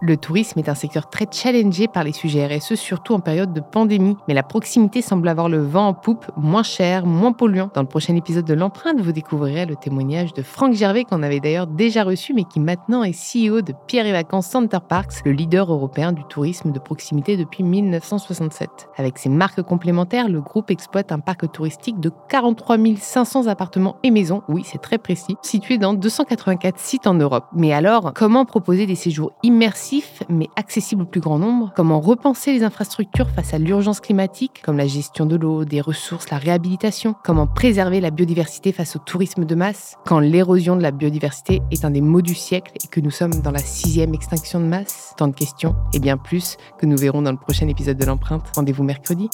Le tourisme est un secteur très challengé par les sujets RSE, surtout en période de pandémie. Mais la proximité semble avoir le vent en poupe, moins cher, moins polluant. Dans le prochain épisode de l'empreinte, vous découvrirez le témoignage de Franck Gervais, qu'on avait d'ailleurs déjà reçu, mais qui maintenant est CEO de Pierre et Vacances Center Parks, le leader européen du tourisme de proximité depuis 1967. Avec ses marques complémentaires, le groupe exploite un parc touristique de 43 500 appartements et maisons, oui c'est très précis, situés dans 284 sites en Europe. Mais alors, comment proposer des séjours immersifs mais accessible au plus grand nombre Comment repenser les infrastructures face à l'urgence climatique, comme la gestion de l'eau, des ressources, la réhabilitation? Comment préserver la biodiversité face au tourisme de masse? Quand l'érosion de la biodiversité est un des maux du siècle et que nous sommes dans la sixième extinction de masse? Tant de questions et bien plus que nous verrons dans le prochain épisode de l'empreinte. Rendez-vous mercredi.